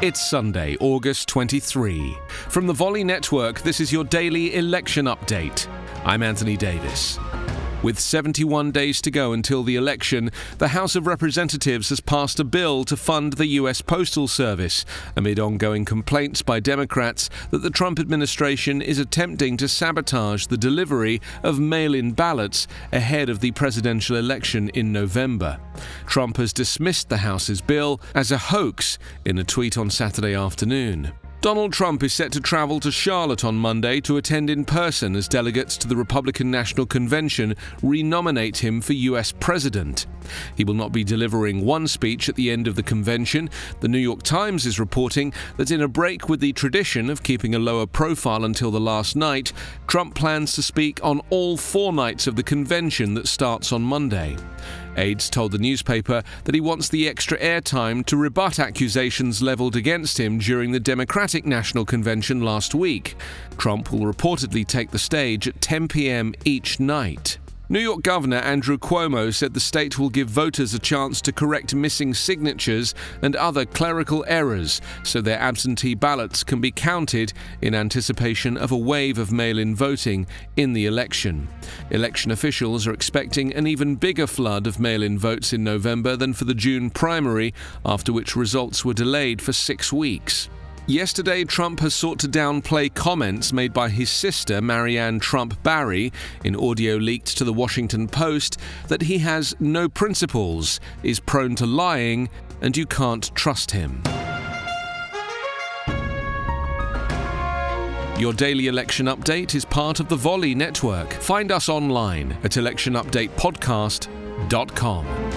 It's Sunday, August 23. From the Volley Network, this is your daily election update. I'm Anthony Davis. With 71 days to go until the election, the House of Representatives has passed a bill to fund the U.S. Postal Service, amid ongoing complaints by Democrats that the Trump administration is attempting to sabotage the delivery of mail in ballots ahead of the presidential election in November. Trump has dismissed the House's bill as a hoax in a tweet on Saturday afternoon. Donald Trump is set to travel to Charlotte on Monday to attend in person as delegates to the Republican National Convention renominate him for U.S. President. He will not be delivering one speech at the end of the convention. The New York Times is reporting that in a break with the tradition of keeping a lower profile until the last night, Trump plans to speak on all four nights of the convention that starts on Monday. Aides told the newspaper that he wants the extra airtime to rebut accusations leveled against him during the Democratic National Convention last week. Trump will reportedly take the stage at 10 p.m. each night. New York Governor Andrew Cuomo said the state will give voters a chance to correct missing signatures and other clerical errors so their absentee ballots can be counted in anticipation of a wave of mail in voting in the election. Election officials are expecting an even bigger flood of mail in votes in November than for the June primary, after which results were delayed for six weeks. Yesterday, Trump has sought to downplay comments made by his sister, Maryanne Trump Barry, in audio leaked to the Washington Post that he has no principles, is prone to lying, and you can't trust him. Your daily election update is part of the Volley Network. Find us online at electionupdatepodcast.com.